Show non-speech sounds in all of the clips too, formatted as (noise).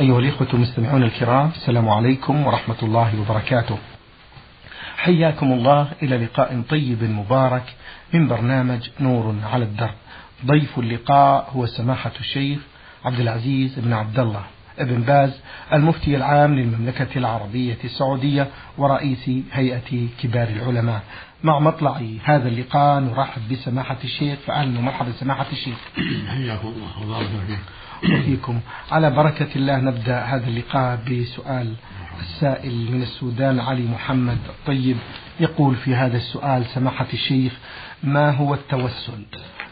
أيها الإخوة المستمعون الكرام السلام عليكم ورحمة الله وبركاته. حياكم الله إلى لقاء طيب مبارك من برنامج نور على الدرب. ضيف اللقاء هو سماحة الشيخ عبد العزيز بن عبد الله ابن باز المفتي العام للمملكة العربية السعودية ورئيس هيئة كبار العلماء. مع مطلع هذا اللقاء نرحب بسماحة الشيخ فأهلا ومرحبا سماحة الشيخ. حياكم الله وبارك فيكم وفيكم. على بركة الله نبدأ هذا اللقاء بسؤال السائل من السودان علي محمد. الطيب يقول في هذا السؤال سماحة الشيخ ما هو التوسل؟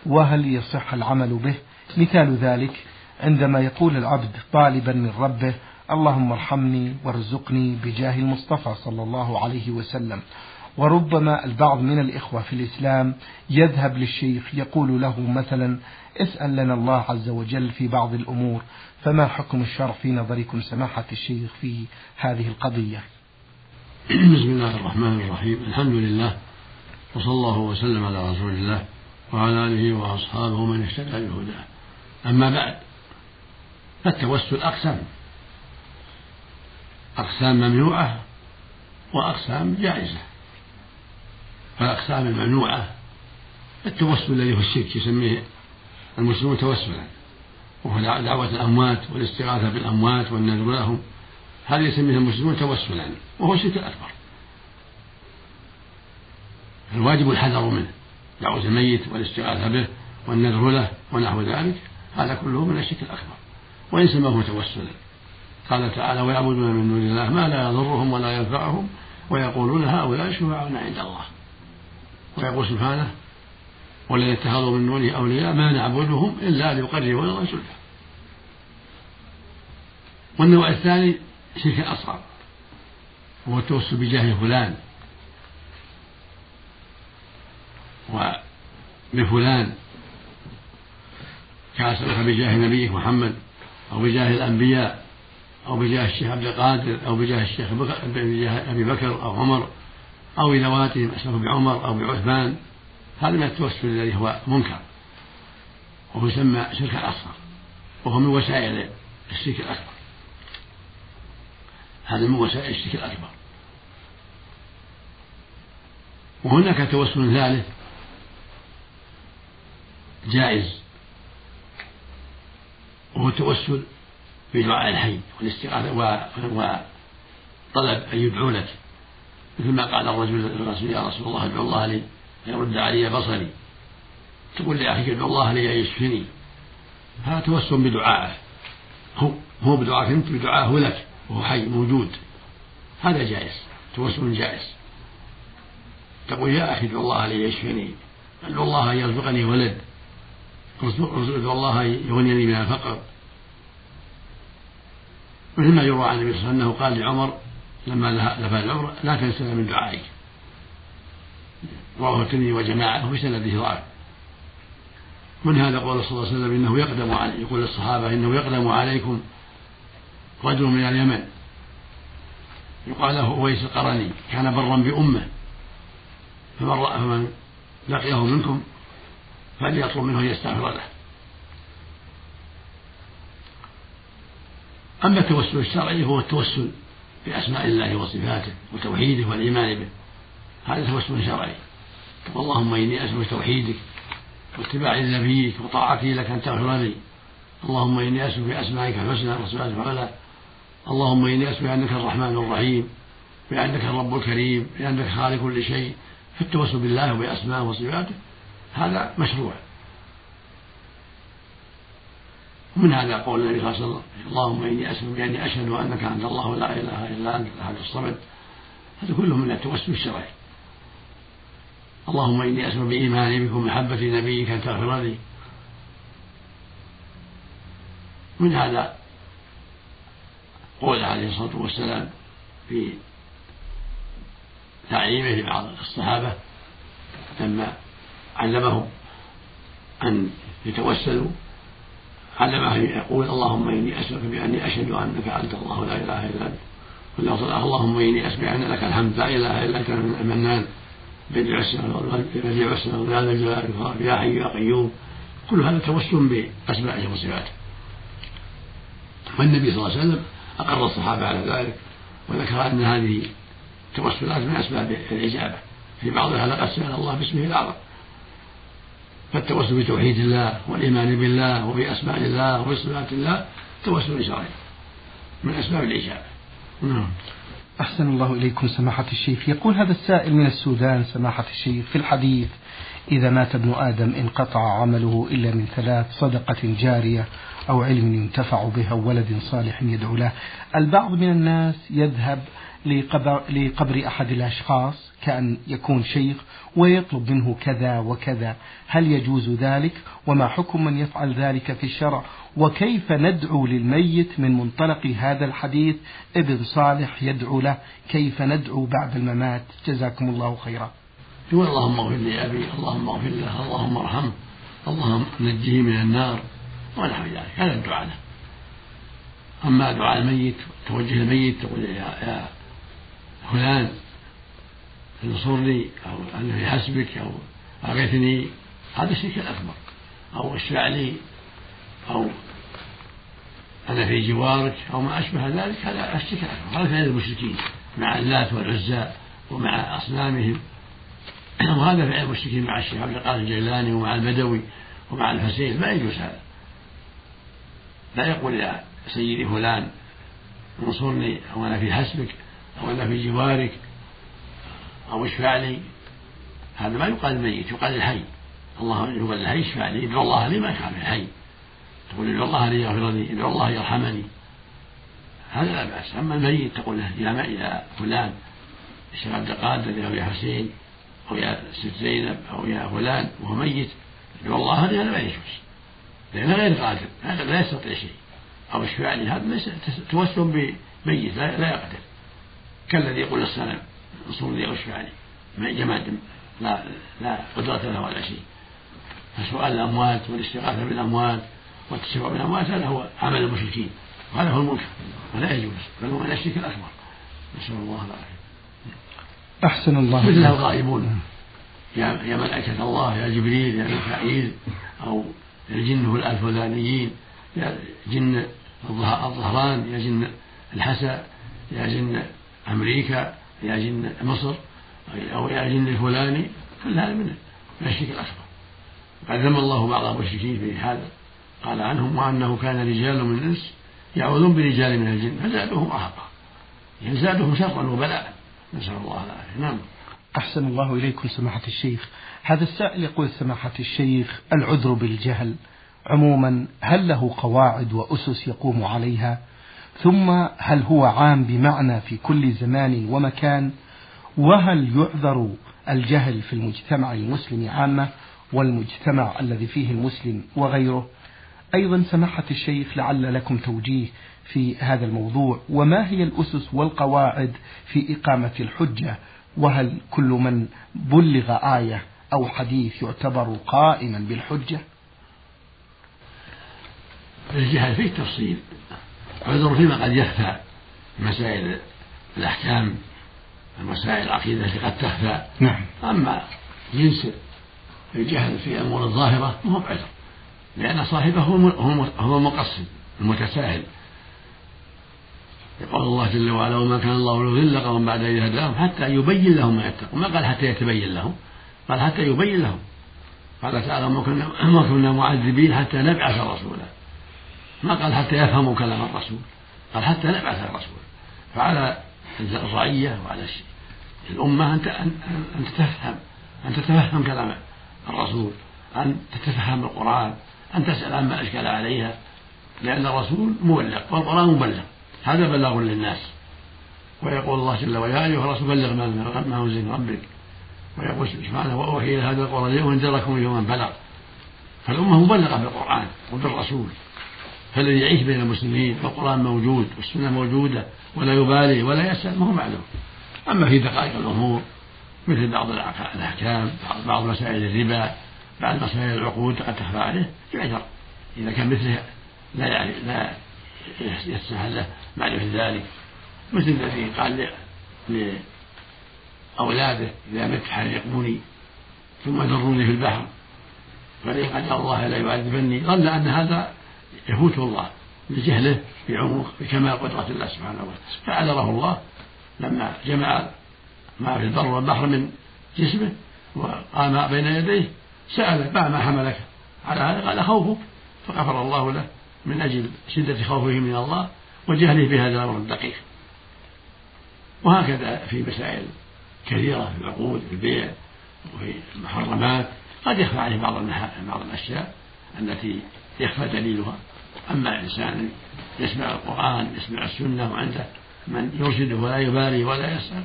وهل يصح العمل به؟ مثال ذلك عندما يقول العبد طالبا من ربه اللهم ارحمني وارزقني بجاه المصطفى صلى الله عليه وسلم. وربما البعض من الإخوة في الإسلام يذهب للشيخ يقول له مثلا اسأل لنا الله عز وجل في بعض الأمور فما حكم الشرع في نظركم سماحة الشيخ في هذه القضية؟ بسم الله الرحمن الرحيم. الحمد لله وصلى الله وسلم على رسول الله وعلى آله وأصحابه من اهتدى بهداه. أما بعد فالتوسل أقسام أقسام ممنوعة وأقسام جائزة. فالأقسام الممنوعة. التوسل الذي هو الشرك يسميه المسلمون توسلا. وهو دعوة الأموات والاستغاثة بالأموات والنذر لهم. هذا يسميه المسلمون توسلا وهو الشرك الأكبر. الواجب الحذر منه دعوة الميت والاستغاثة به والنذر له ونحو ذلك. هذا كله من الشرك الأكبر. وإن سماه توسلا. قال تعالى ويعبدون من دون الله ما لا يضرهم ولا ينفعهم ويقولون هؤلاء شفعاؤنا عند الله. ويقول سبحانه والذين اتخذوا من دونه أولياء ما نعبدهم إلا ليقربونا الله زلفى والنوع الثاني شرك الأصغر وهو التوسل بجاه فلان. وبفلان كأسألك بجاه نبيك محمد أو بجاه الأنبياء أو بجاه الشيخ عبد القادر أو بجاه الشيخ بجاه أبي بكر أو عمر. أو بذواتهم أسألك بعمر أو بعثمان هذا من التوسل الذي هو منكر وهو يسمى شرك الأصغر وهو من وسائل الشرك الأكبر. هذا من وسائل الشرك الأكبر. وهناك توسل ثالث جائز وهو التوسل بدعاء الحي والاستغاثة وطلب أن يدعو لك. مثل ما قال الرجل للرسول يا رسول الله ادعو الله لي يرد علي بصري. تقول لأخيك ادعو الله لي أن يشفني هذا توسل بدعائه. هو هو بدعائك أنت بدعائه لك وهو حي موجود. هذا جائز توسل جائز. تقول يا أخي ادعو الله لي يشفني ادعو الله أن يرزقني ولد. ادعو الله يغنيني من الفقر. مثل ما يروى عن النبي صلى الله عليه وسلم أنه قال لعمر لما لفى العمر لا تنسنا من دعائك. رواه الترمذي وجماعة وفي سنده ضعف من هذا قول صلى الله عليه وسلم؟ إنه يقدم علي يقول للصحابة إنه يقدم عليكم رجل من اليمن. يقال له أويس القرني كان برا بأمه. فمن فمن لقيه منكم فليطلب منه أن يستغفر له. أما التوسل الشرعي هو التوسل بأسماء الله وصفاته وتوحيده والإيمان به. هذا توسل شرعي. اللهم إني أسألك توحيدك واتباع نبيك وطاعتي لك أن تغفر لي. اللهم إني أسألك بأسمائك الحسنى وصفاتك العلى اللهم إني أسألك بأنك الرحمن الرحيم بأنك الرب الكريم بأنك خالق كل شيء. في التوسل بالله وبأسمائه وصفاته. هذا مشروع. ومن هذا قول النبي صلى الله عليه وسلم اللهم إني اسال بأني أشهد أنك أنت الله لا إله إلا أنت الاحد الصمد هذا كله من التوسل الشرعي. اللهم إني اسال بإيماني بك ومحبه نبيك أن تغفر لي. من هذا قول عليه الصلاة والسلام في تعليمه لبعض الصحابة لما علمهم أن يتوسلوا علمه يقول اللهم إني أسألك بأني أشهد أنك أنت الله لا إله إلا أنت. اللهم إني اسالك أن لك الحمد لا إله إلا أنت المنان. بديع السماء بديع السماء يا ذا الجلال والإكرام يا حي يا قيوم. كل هذا توسل بأسمائه وصفاته. والنبي صلى الله عليه وسلم أقر الصحابة على ذلك وذكر أن هذه التوسلات من أسباب الإجابة. في بعضها لقد سأل الله باسمه الأعظم. فالتوسل بتوحيد الله والإيمان بالله وبأسماء الله وبصفات الله توسل شرعي من أسباب الإجابة. نعم. أحسن الله إليكم سماحة الشيخ. يقول هذا السائل من السودان سماحة الشيخ في الحديث إذا مات ابن آدم انقطع عمله إلا من ثلاث صدقة جارية أو علم ينتفع به أو ولد صالح يدعو له. البعض من الناس يذهب لقبر, لقبر أحد الأشخاص كأن يكون شيخ ويطلب منه كذا وكذا. هل يجوز ذلك؟ وما حكم من يفعل ذلك في الشرع؟ وكيف ندعو للميت من منطلق هذا الحديث؟ ابن صالح يدعو له. كيف ندعو بعد الممات؟ جزاكم الله خيرا. يقول اللهم اغفر لي أبي اللهم اغفر له اللهم ارحمه اللهم نجه من النار ونحو ذلك. هذا الدعاء له. أما دعاء الميت توجه الميت تقول يا, يا فلان انصرني أو أن في حسبك أو أغثني هذا الشرك الأكبر. أو اشفع لي أو أنا في جوارك أو ما أشبه ذلك هذا الشرك الأكبر. هذا فعل المشركين مع اللات والعزى ومع أصنامهم. (clears throat) وهذا فعل المشركين مع الشيخ عبد القادر الجيلاني ومع البدوي ومع الحسين. لا يجوز هذا. لا يقول يا سيدي فلان انصرني أو أنا في حسبك. أو أنا في جوارك أو اشفع لي هذا ما يقال الميت يقال الحي الله يقال الحي اشفع لي ادعو الله لي ما يفعل الحي تقول ادعو الله لي يغفر لي ادعو الله يرحمني. هذا لا بأس. أما الميت تقول له يا يا فلان الشيخ عبد القادر أو يا حسين أو يا ست زينب أو يا فلان وهو ميت ادعو الله لي هذا ما يجوز. لأنه غير قادر هذا لا يستطيع شيء. أو اشفع لي هذا ليس توسل بميت لا يقدر. كالذي يقول للصنم انصرني أو اشفع لي جماد؟ لا لا قدرة له ولا شيء. فسؤال الأموات والاستغاثة بالأموات والتشفع بالأموات هذا هو عمل المشركين. وهذا هو المنكر. ولا يجوز بل هو من الشرك الأكبر. نسأل الله العافية. أحسن الله مثل الغائبون. يا يا ملائكة الله يا جبريل يا ميكائيل أو الجن الفلانيين يا جن الظهران يا جن الحسا يا جن أمريكا جن مصر أو جن الفلاني كل هذا من الشرك الأكبر. قد ذم الله بعض المشركين في هذا قال عنهم وأنه كان رجال من الإنس يعوذون برجال من الجن فزادوهم رهقا يعني زادوهم شرا وبلاء. نسأل الله العافية. نعم. أحسن الله إليكم سماحة الشيخ. هذا السائل يقول سماحة الشيخ العذر بالجهل. عموما هل له قواعد وأسس يقوم عليها؟ ثم هل هو عام بمعنى في كل زمان ومكان؟ وهل يعذر الجهل في المجتمع المسلم عامة والمجتمع الذي فيه المسلم وغيره؟ أيضا سماحة الشيخ لعل لكم توجيه في هذا الموضوع. وما هي الأسس والقواعد في إقامة الحجة؟ وهل كل من بلغ آية أو حديث يعتبر قائما بالحجة؟ الجهل فيه تفصيل. عذر فيما قد يخفى مسائل الأحكام المسائل العقيدة التي قد تخفى. نعم. أما جنس الجهل في الأمور الظاهرة ما هو بعذر لأن صاحبه هو هو المقصد المتساهل. يقول الله جل وعلا وما كان الله ليضل قوم بعد إذ هداهم حتى يبين لهم ما يتقون. ما قال حتى يتبين لهم؟ قال حتى يبين لهم. قال تعالى ما كنا ما كنا معذبين حتى نبعث رسولا. ما قال حتى يفهموا كلام الرسول. قال حتى نبعث الرسول فعلى الرعية وعلى الأمة أن أن تتفهم أن تتفهم كلام الرسول أن تتفهم القرآن أن تسأل عما أشكل عليها. لأن الرسول مبلغ والقرآن مبلغ. هذا بلاغ للناس. ويقول الله جل وعلا يا أيها الرسول بلغ ما أنزل من ربك. ويقول سبحانه وأوحي إلى هذا القرآن اليوم أنذركم يوما بلغ. فالأمة مبلغة بالقرآن وبالرسول. فالذي يعيش بين المسلمين والقرآن موجود والسنة موجودة ولا يبالي ولا يسأل ما هو معلوم. أما في دقائق الأمور مثل بعض الأحكام بعض مسائل الربا بعض مسائل العقود قد تخفى عليه يعذر إذا كان مثله لا يعرف لا يسمح له معرفة ذلك. مثل الذي قال لأولاده إذا مت حرقوني ثم ذروني في البحر. قدر الله لا يعذبني. ظن أن هذا يفوت الله لجهله بعمق بكمال قدرة الله سبحانه وتعالى. فعذره الله لما جمع ما في البر والبحر من جسمه وقام بين يديه سأله ما ما حملك على هذا؟ قال خوفك. فغفر الله له من أجل شدة خوفه من الله وجهله بهذا الأمر الدقيق. وهكذا في مسائل كثيرة في العقود في البيع وفي المحرمات. قد يخفى عليه بعض بعض الأشياء التي يخفى دليلها. أما إنسان يسمع القرآن يسمع السنة وعنده من يرشده ولا يبالي ولا يسأل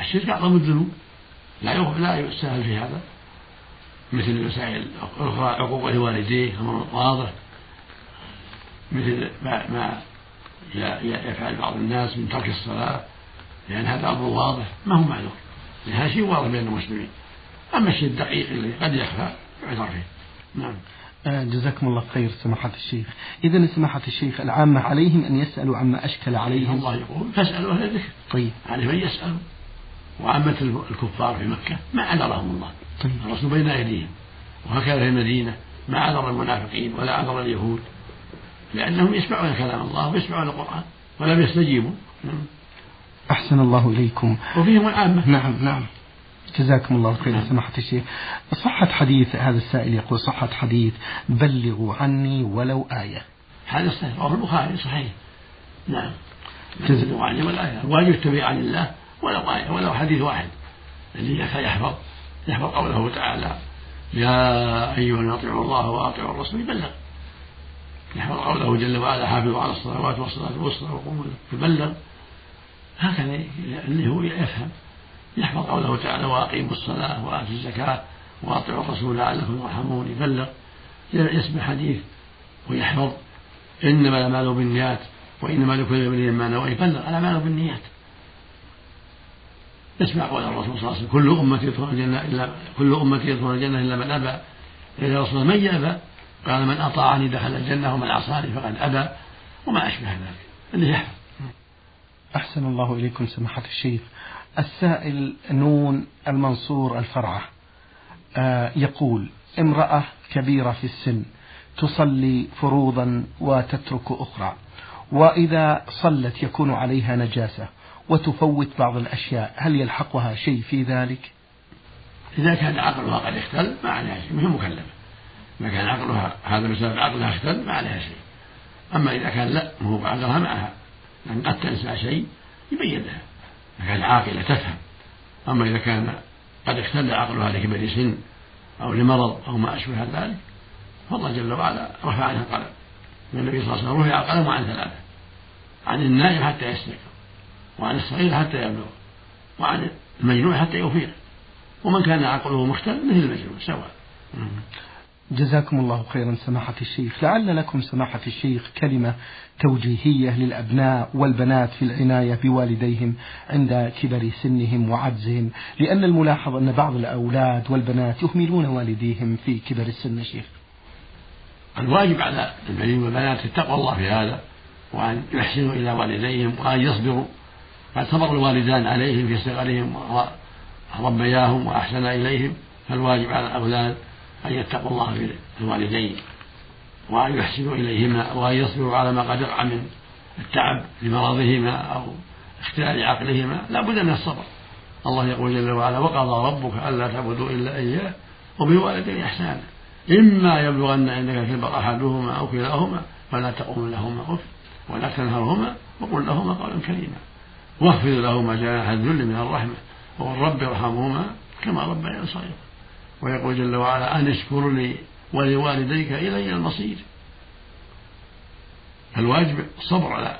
الشرك أعظم الذنوب. لا لا يسهل في هذا. مثل المسائل الأخرى عقوق لوالديه أمر واضح. مثل ما, ما يفعل بعض الناس من ترك الصلاة لأن هذا أمر واضح ما هو معلوم. لأن شيء واضح بين المسلمين. أما الشيء الدقيق الذي قد يخفى يعذر فيه. نعم. جزاكم الله خير سماحة الشيخ. إذا سماحة الشيخ العامة عليهم أن يسألوا عما أشكل عليهم. الله يقول فاسألوا أهل الذكر. طيب. عليهم أن يسألوا وعامة الكفار في مكة ما عذرهم الله. طيب. الرسول بين أيديهم. وهكذا في المدينة. ما عذر المنافقين ولا عذر اليهود. لأنهم يسمعون كلام الله ويسمعون القرآن ولم يستجيبوا. أحسن الله إليكم. وفيهم العامة. نعم نعم. جزاكم الله خيرا نعم. سماحة الشيخ صحة حديث هذا السائل يقول صحة حديث بلغوا عني ولو آية. هذا صحيح رواه البخاري صحيح. نعم. بلغوا عني ولو آية. الواجب التبع عن الله ولو آية ولو حديث واحد. اللي يحفظ يحفظ قوله تعالى يا أيها الناس أطيعوا الله وأطيعوا الرسول يبلغ. يحفظ قوله جل وعلا حافظوا على الصلوات والصلاة الوسطى وقوموا يبلغ. هكذا اللي هو يفهم. يحفظ قوله تعالى وأقيموا الصلاة وآتوا الزكاة وأطيعوا الرسول لعلكم ترحمون. يبلغ يسمع حديث ويحفظ إنما الاعمال بالنيات وإنما لكل امرئ ما نوى. يبلغ الاعمال بالنيات. يسمع قول الرسول صلى الله عليه وسلم كل امتي يدخل الجنة إلا كل امتي يدخل الجنة إلا من أبى. إذا رسول من يأبى؟ قال من أطاعني دخل الجنة ومن عصاني فقد أبى. وما أشبه ذلك. اللي يحفظ. أحسن الله إليكم سماحة الشيخ. السائل نون المنصور الفرعة آه يقول امرأة كبيرة في السن تصلي فروضا وتترك أخرى وإذا صلت يكون عليها نجاسة وتفوت بعض الأشياء هل يلحقها شيء في ذلك؟ إذا كان عقلها قد اختل ما عليها شيء هي مكلفة. إذا كان عقلها هذا بسبب عقلها اختل ما عليها شيء. أما إذا كان لا هو بعقلها معها. لأن قد تنسى شيء يبين لها. كانت عاقلة تفهم. أما إذا كان قد اختل عقلها لكبر سن أو لمرض أو ما أشبه ذلك فالله جل وعلا رفع عنها القلم. النبي صلى الله عليه وسلم رفع القلم عن ثلاثة عن النائم حتى يستيقظ وعن الصغير حتى يبلغ وعن المجنون حتى يفيق. ومن كان عقله مختل مثل المجنون سواء. جزاكم الله خيرا سماحة الشيخ. لعل لكم سماحة الشيخ كلمة توجيهية للأبناء والبنات في العناية بوالديهم عند كبر سنهم وعجزهم لأن الملاحظ أن بعض الأولاد والبنات يهملون والديهم في كبر السن شيخ. الواجب على البنين والبنات التقوى الله في هذا وأن يحسنوا إلى والديهم وأن يصبروا. قد صبر الوالدان عليهم في صغرهم وربياهم وأحسن إليهم. فالواجب على الأولاد أن يتقوا الله في الوالدين وأن يحسنوا إليهما وأن يصبروا على ما قد وقع من التعب لمرضهما أو اختلال عقلهما. لا بد من الصبر. الله يقول جل وعلا وقضى ربك ألا تعبدوا إلا إياه وبالوالدين إحسانا. إما يبلغن عندك الكبر أحدهما أو كلاهما فلا تقم لهما أف ولا تنهرهما وقل لهما قولا كريما. واخفض لهما جناح الذل من الرحمة وقل رب ارحمهما كما ربياني صغيرا. ويقول جل وعلا أن اشكر لي ولوالديك إلي المصير. الواجب الصبر على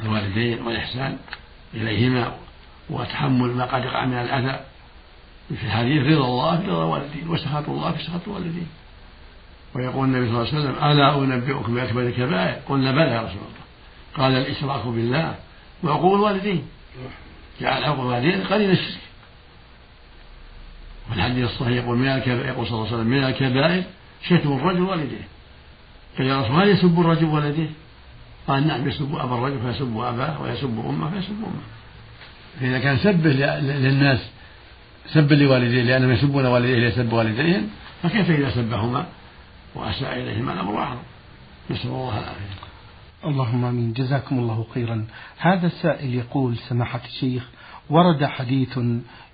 الوالدين والإحسان إليهما وتحمل ما قد يقع من الأذى. في الحديث رضا الله في رضا الوالدين وسخط الله في سخط الوالدين. ويقول النبي صلى الله عليه وسلم ألا أنبئكم بأكبر الكبائر قلنا بلى يا رسول الله. قال الإشراك بالله وعقوق الوالدين. جعل عقوق الوالدين قليل الشرك. والحديث الصحيح يقول من الكبائر يقول صلى الله عليه وسلم من الكبائر شتم الرجل والديه قال يا رسول هل يسب الرجل والديه؟ قال نعم يسب أبا الرجل فيسب أباه ويسب أمه فيسب أمه. فإذا كان سبه للناس سب لوالديه لأنهم يسبون والديه ليسب والديهم فكيف إذا سبهما وأساء إليهما الأمر أعظم؟ نسأل الله العافية. اللهم آمين. جزاكم الله خيرا. هذا السائل يقول سماحة الشيخ ورد حديث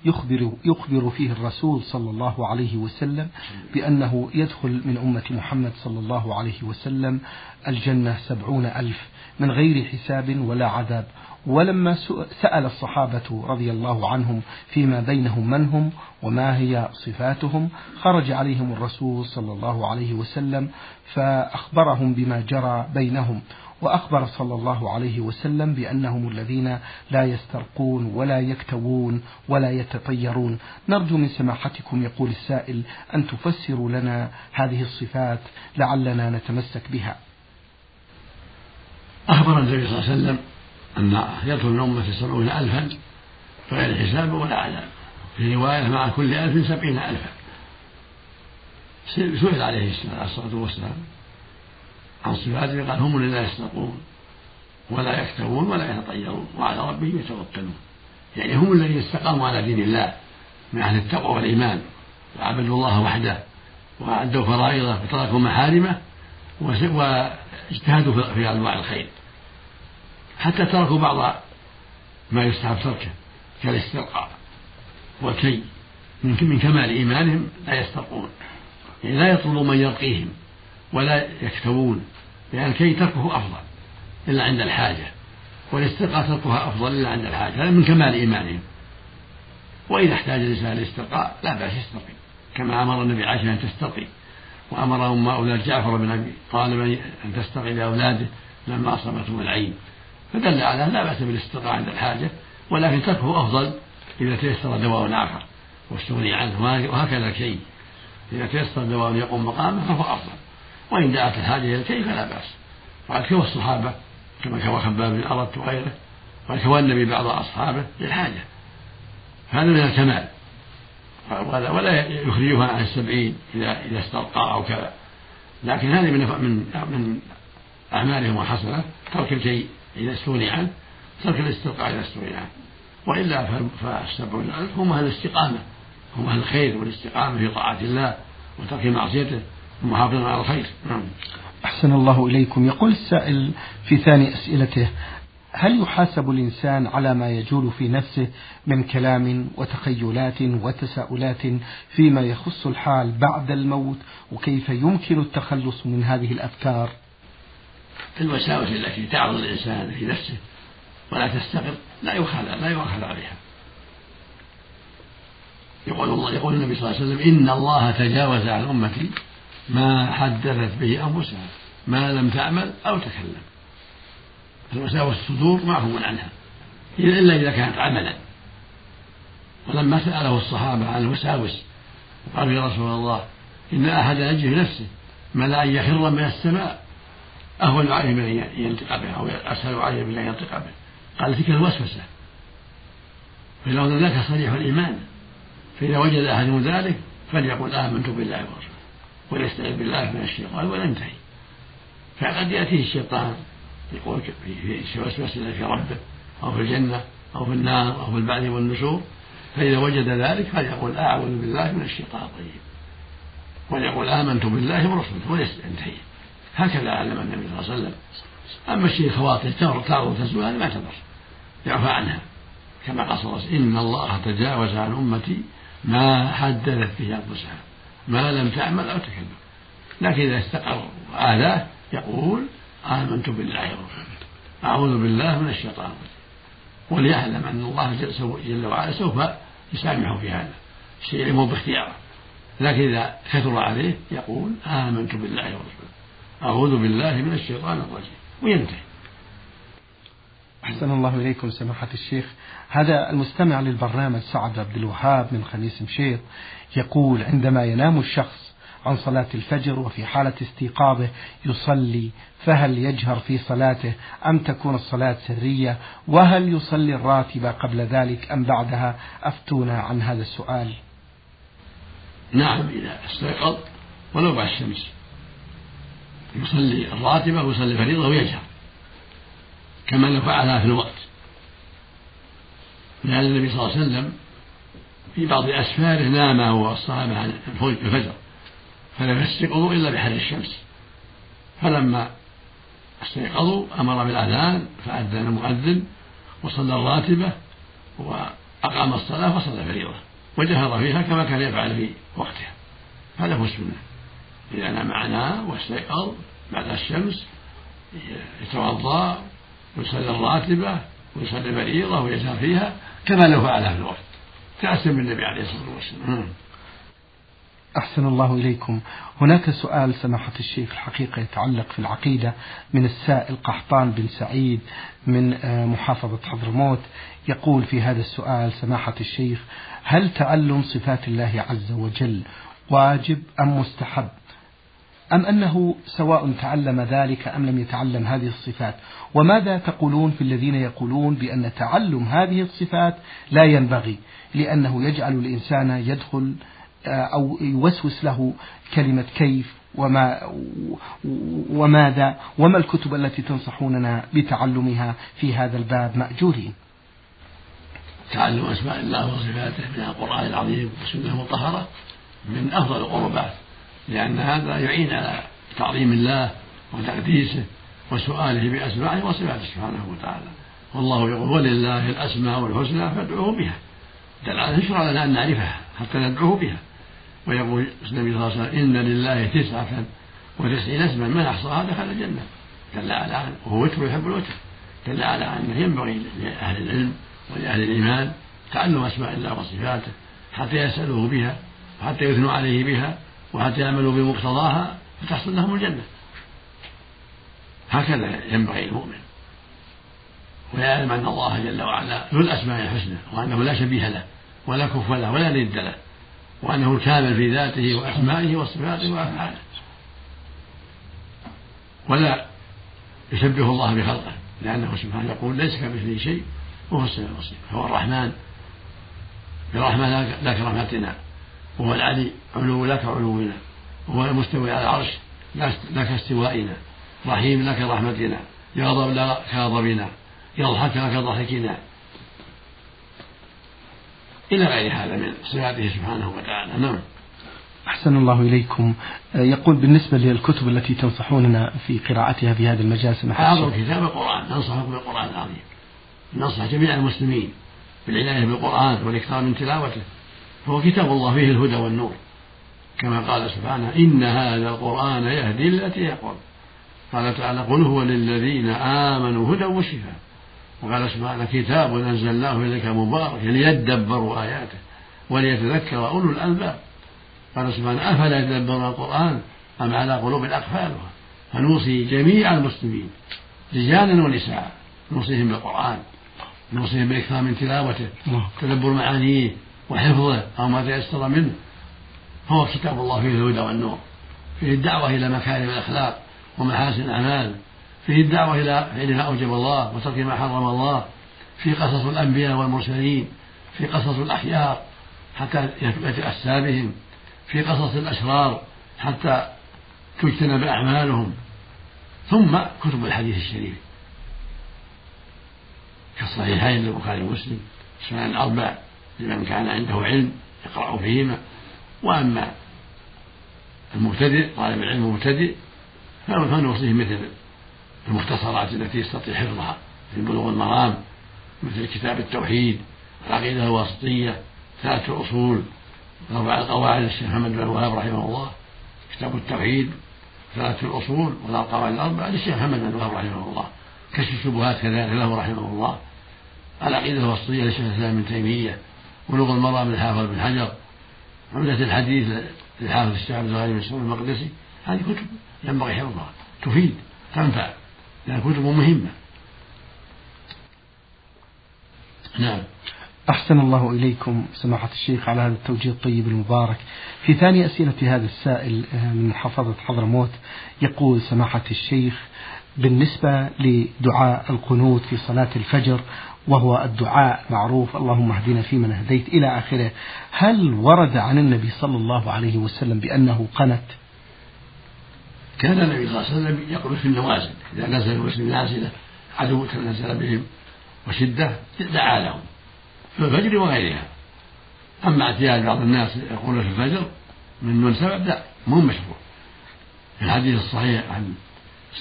يخبر يخبر فيه الرسول صلى الله عليه وسلم بأنه يدخل من أمة محمد صلى الله عليه وسلم الجنة سبعون ألف من غير حساب ولا عذاب. ولما سأل الصحابة رضي الله عنهم فيما بينهم من هم وما هي صفاتهم خرج عليهم الرسول صلى الله عليه وسلم فأخبرهم بما جرى بينهم. وأخبر صلى الله عليه وسلم بأنهم الذين لا يسترقون ولا يكتوون ولا يتطيرون. نرجو من سماحتكم يقول السائل أن تفسروا لنا هذه الصفات لعلنا نتمسك بها. أخبر النبي صلى الله عليه وسلم أن يدخل من سبعون ألفا بغير حساب ولا عذاب في رواية مع كل ألف سبعين ألفا. سئل عليه الصلاة والسلام. عن صفاته قال هم الذين لا يستقون ولا يكتبون ولا يتطيرون وعلى ربهم يتوكلون. يعني هم الذين استقاموا على دين الله من أهل التقوى والإيمان وعبدوا الله وحده وأدوا فرائضه وتركوا محارمه واجتهدوا في أنواع الخير. حتى تركوا بعض ما يستحب تركه كالاسترقاء والكي. من كمال إيمانهم لا يسترقون. يعني لا يطلب من يرقيهم. ولا يكتوون لأن الكي تركه أفضل إلا عند الحاجة والاسترقاء تركها أفضل إلا عند الحاجة هذا من كمال إيمانهم. وإذا احتاج الإنسان للاسترقاء لا بأس يسترقي كما أمر النبي عائشة أن تسترقي وأمر أم أولاد جعفر بن أبي طالب أن تسترقي لأولاده لما أصابتهم العين. فدل على لا بأس بالاسترقاء عند الحاجة ولكن تركه أفضل إذا تيسر دواء آخر واستغني عنه وهكذا الكي. إذا تيسر دواء يقوم مقامه فهو أفضل. وإن دعت الحاجة إلى الكي فلا بأس؟ وقد كوى الصحابة؟ كما كوى خباب بن أرد وغيره. وقد كوى النبي بعض أصحابه للحاجة. هذا من الكمال. ولا يخرجها عن السبعين إذا إذا استرقى أو كذا. لكن هذه من من من أعمالهم الحسنة ترك الكي إذا استغني عنه ترك الاسترقاء إذا استغني عنه. وإلا فالسبعون ألف هم أهل الاستقامة. هم أهل الخير والاستقامة في طاعة الله وترك معصيته. المحافظة على الخير. نعم. أحسن الله إليكم. يقول السائل في ثاني أسئلته هل يحاسب الإنسان على ما يجول في نفسه من كلام وتخيلات وتساؤلات فيما يخص الحال بعد الموت وكيف يمكن التخلص من هذه الأفكار؟ الوساوس التي تعرض الإنسان في نفسه ولا تستقر لا يؤخذ لا يؤخذ عليها. يقول الله يقول النبي صلى الله عليه وسلم إن الله تجاوز عن أمتي ما حدثت به أنفسها ما لم تعمل أو تكلم. الوساوس الصدور معفو عنها إلا إذا كانت عملا. ولما سأله الصحابة عن الوساوس قالوا يا رسول الله إن أحدا يجد نفسه ما لا أن يخر من السماء أهون عليه من أن ينطق به أو أسهل عليه من أن ينطق به. قال تلك الوسوسة. فلو ذاك صريح الإيمان فإذا وجد أحد ذلك فليقل آمنت بالله ورسوله. وليستعذ بالله من الشيطان وينتهي فقد يأتيه الشيطان يقول في وسوسة في ربه أو في الجنة أو في النار أو في البعث والنشور. فإذا وجد ذلك فليقول أعوذ بالله من الشيطان الرجيم. وليقول آمنت بالله ورسوله وينتهي هكذا علم النبي صلى الله عليه وسلم. أما الشيء خواطر تعرض تزول هذه ما تضر يعفى عنها. كما قال صلى الله عليه وسلم إن الله تجاوز عن أمتي ما حدثت به أنفسها. ما لم تعمل أو تكلم. لكن إذا استقر آلاه يقول آمنت بالله ورسوله أعوذ بالله من الشيطان الرجيم. وليعلم أن الله جل وعلا سوف يسامحه في هذا. الشيء باختياره. لكن إذا كثر عليه يقول آمنت بالله ورسوله أعوذ بالله من الشيطان الرجيم. وينتهي. أحسن الله إليكم سماحة الشيخ. هذا المستمع للبرنامج سعد عبد الوهاب من خميس مشيط يقول عندما ينام الشخص عن صلاة الفجر وفي حالة استيقاظه يصلي فهل يجهر في صلاته أم تكون الصلاة سرية؟ وهل يصلي الراتبة قبل ذلك أم بعدها؟ أفتونا عن هذا السؤال. نعم إذا استيقظ ولو بعد الشمس. يصلي الراتبة ويصلي الفريضة ويجهر كما لو فعلها في الوقت. لأن النبي صلى الله عليه وسلم في بعض أسفاره نام هو والصحابة عن الفجر فلم يستيقظوا إلا بحر الشمس. فلما استيقظوا أمر بالأذان فأذن المؤذن وصلى الراتبة وأقام الصلاة وصلى الفريضة وجهر فيها كما كان يفعل في وقتها. هذا هو السنة. إذا نام معنا واستيقظ بعد الشمس يتوضأ ويصلي الراتبة ويصلي الفريضة ويجهر فيها كما لو فعلها في الوقت. تأسم بالنبي عليه الصلاة والسلام. أحسن الله إليكم. هناك سؤال سماحة الشيخ الحقيقة يتعلق في العقيدة من السائل قحطان بن سعيد من آه، محافظة حضرموت. يقول في هذا السؤال سماحة الشيخ هل تعلم صفات الله عز وجل واجب أم مستحب؟ أم أنه سواء تعلم ذلك أم لم يتعلم هذه الصفات؟ وماذا تقولون في الذين يقولون بأن تعلم هذه الصفات لا ينبغي لأنه يجعل الإنسان يدخل آه، أو يوسوس له كلمة كيف وما وماذا وما الكتب التي تنصحوننا بتعلمها في هذا الباب مأجورين؟ تعلم أسماء الله وصفاته من القرآن العظيم والسنة المطهرة من أفضل القربات. لأن هذا يعين على تعظيم الله وتقديسه وسؤاله بأسمائه وصفاته سبحانه وتعالى. والله يقول ولله الأسماء الحسنى فادعوه بها. دل يشرع لنا أن نعرفها حتى ندعوه بها. ويقول النبي صلى الله عليه وسلم إن لله تسعة وتسعين اسما من أحصاها دخل الجنة. دل على أن وهو وتر يحب الوتر. دل على أنه ينبغي لأهل العلم ولأهل الإيمان تعلم أسماء الله وصفاته حتى يسألوه بها وحتى يثنوا عليه بها وحتى يعملوا بمقتضاها؟ فتحصل لهم الجنة. هكذا ينبغي المؤمن. ويعلم أن الله جل وعلا ذو الأسماء الحسنى وأنه لا شبيه له ولا كف له ولا ند له وأنه الكامل في ذاته وأسمائه وصفاته وأفعاله. ولا يشبه الله بخلقه لأنه سبحانه يقول ليس كمثله شيء وهو السميع البصير. هو الرحمن. برحمة لا كرحمتنا وهو العلي علو لا كعلونا وهو المستوي على العرش لا كاستوائنا رحيم لا كرحمتنا يغضب لا كغضبنا يضحك لا كضحكنا إلى غير هذا من صفاته سبحانه وتعالى. نعم. أحسن الله إليكم. يقول بالنسبة للكتب التي تنصحوننا في قراءتها في هذا المجال سماحة أعظم كتاب القرآن. ننصحكم بالقرآن العظيم. ننصح جميع المسلمين بالعناية بالقرآن والإكثار من تلاوته. فهو كتاب الله فيه الهدى والنور. كما قال سبحانه إن هذا القرآن يهدي التي يقول قال تعالى قل هو للذين آمنوا هدى وشفاء. وقال سبحانه كتاب أنزلناه إليك مبارك ليدبروا آياته وليتذكر أولو الألباب. قال سبحانه أفلا يتدبرون القرآن أم على قلوب أقفالها؟ فنوصي جميع المسلمين رجالا ونساء. نوصيهم بالقرآن نوصيهم بالإكثار من تلاوته تدبر معانيه وحفظه أو ما تيسر منه. فهو كتاب الله فيه الهدى والنور. فيه الدعوة إلى مكارم الأخلاق ومحاسن الأعمال. فيه الدعوة إلى فعل ما أوجب الله وترك ما حرم الله. في قصص الأنبياء والمرسلين. في قصص الأخيار حتى يتأسى بهم في قصص الأشرار حتى تجتنب أعمالهم. ثم كتب الحديث الشريف. كالصحيحين للبخاري ومسلم. السنن الأربع. لمن كان عنده علم يقرأ فيهما. وأما المبتدئ طالب العلم المبتدئ فنوصيه مثل المختصرات التي يستطيع حفظها في بلوغ المرام مثل كتاب التوحيد العقيدة الواسطية ثلاثة الأصول أربع القواعد الشيخ محمد بن الوهاب رحمه الله كتاب التوحيد ثلاثة الأصول والقواعد الأربعة للشيخ محمد بن الوهاب رحمه الله. كشف الشبهات كذلك له رحمه الله. العقيدة الواسطية للشيخ الإسلام ابن تيمية بلوغ المرام للحافظ بن حجر عمدة الحديث للحافظ الشيخ عبد الغني بن سليم المقدسي هذه كتب ينبغي حفظها تفيد تنفع لأنها كتب مهمة. نعم. أحسن الله إليكم سماحة الشيخ على هذا التوجيه الطيب المبارك. في ثاني أسئلة هذا السائل آه، من محافظة حضرموت يقول سماحة الشيخ بالنسبة لدعاء القنوت في صلاة الفجر وهو الدعاء معروف. اللهم اهدنا فيمن هديت إلى آخره. هل ورد عن النبي صلى الله عليه وسلم بأنه قنت؟ كان النبي صلى الله عليه وسلم يقول في النوازل. إذا نزل المسلم نازلة عدو نزل بهم وشدة دعا لهم في الفجر وغيرها. أما اعتياد بعض الناس يقول في الفجر من من سبب لا مو مشروع. في الحديث الصحيح عن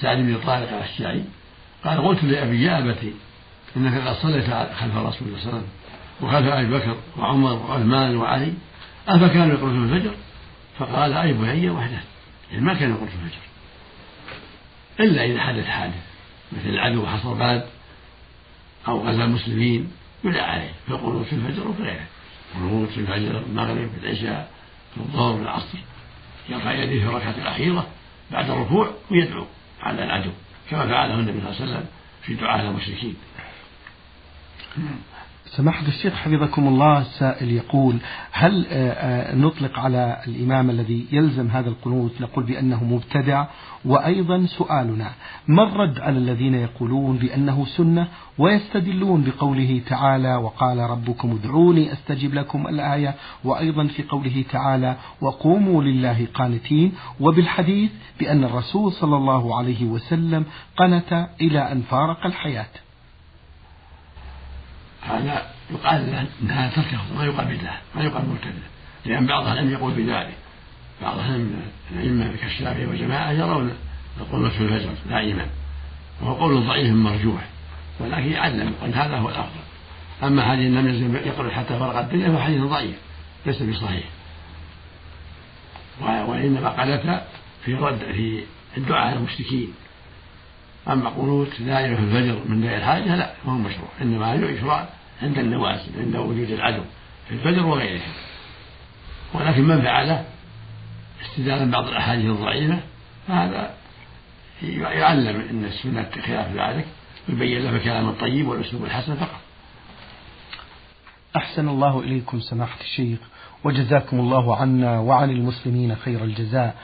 سعد بن طارق الأشجعي قال قلت لأبي يا أبتي إنك قد صليت خلف رسول الله صلى الله عليه وسلم وخلف أبي بكر وعمر وعثمان وعلي أفكانوا يقولون في الفجر فقال أي بني وحده. يعني ما كانوا يقولون في الفجر. إلا إذا حدث حادث مثل العدو حصر بلد أو غزا المسلمين يدعى عليه. في في الفجر وفي غيره القنوت في الفجر المغرب في العشاء في الظهر في العصر. يرفع يديه في الركعة الأخيرة بعد الركوع ويدعو على العدو كما فعله النبي صلى الله عليه وسلم في دعاء المشركين. سماحة الشيخ حفظكم الله السائل يقول هل آه، آه، نطلق على الإمام الذي يلزم هذا القنوت نقول بأنه مبتدع؟ وأيضا سؤالنا ما الرد على الذين يقولون بأنه سنة ويستدلون بقوله تعالى وقال ربكم ادعوني أستجب لكم الآية؟ وأيضا في قوله تعالى وقوموا لله قانتين وبالحديث بأن الرسول صلى الله عليه وسلم قنت إلى أن فارق الحياة. هذا يقال له إنها تركه ما يقال بدعه ما يقال مرتده. لأن بعض العلم يقول بذلك. بعض من الأئمة كالشافعي وجماعه يرون القنوت في الفجر دائما وهو قول ضعيف مرجوح ولكن يعلم أن هذا هو الأفضل. أما حديث لم يزل يقول حتى فرق الدنيا فهو حديث ضعيف ليس بصحيح. وإنما قالت في رد في الدعاء على المشركين. أما قنوت دائما في الفجر من داعي الحاجة لا ما هو مشروع. إنما يشرع عند النوازل عند وجود العدو في الفجر وغيره. ولكن من فعله؟ استدلالا بعض الأحاديث الضعيفة. فهذا يعلم أن السنة خلاف ذلك يبين له الكلام الطيب والأسلوب الحسن فقط. أحسن الله إليكم سماحة الشيخ وجزاكم الله عنا وعن المسلمين خير الجزاء.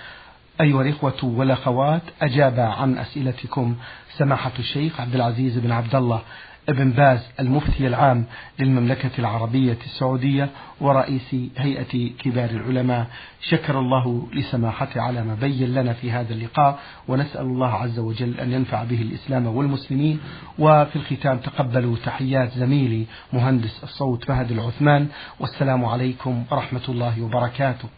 أيها الإخوة والأخوات أجاب عن أسئلتكم سماحة الشيخ عبد العزيز بن عبد الله ابن باز المفتي العام للمملكة العربية السعودية ورئيس هيئة كبار العلماء. شكر الله لسماحته على ما بين لنا في هذا اللقاء ونسأل الله عز وجل أن ينفع به الإسلام والمسلمين. وفي الختام تقبلوا تحيات زميلي مهندس الصوت فهد العثمان والسلام عليكم ورحمة الله وبركاته.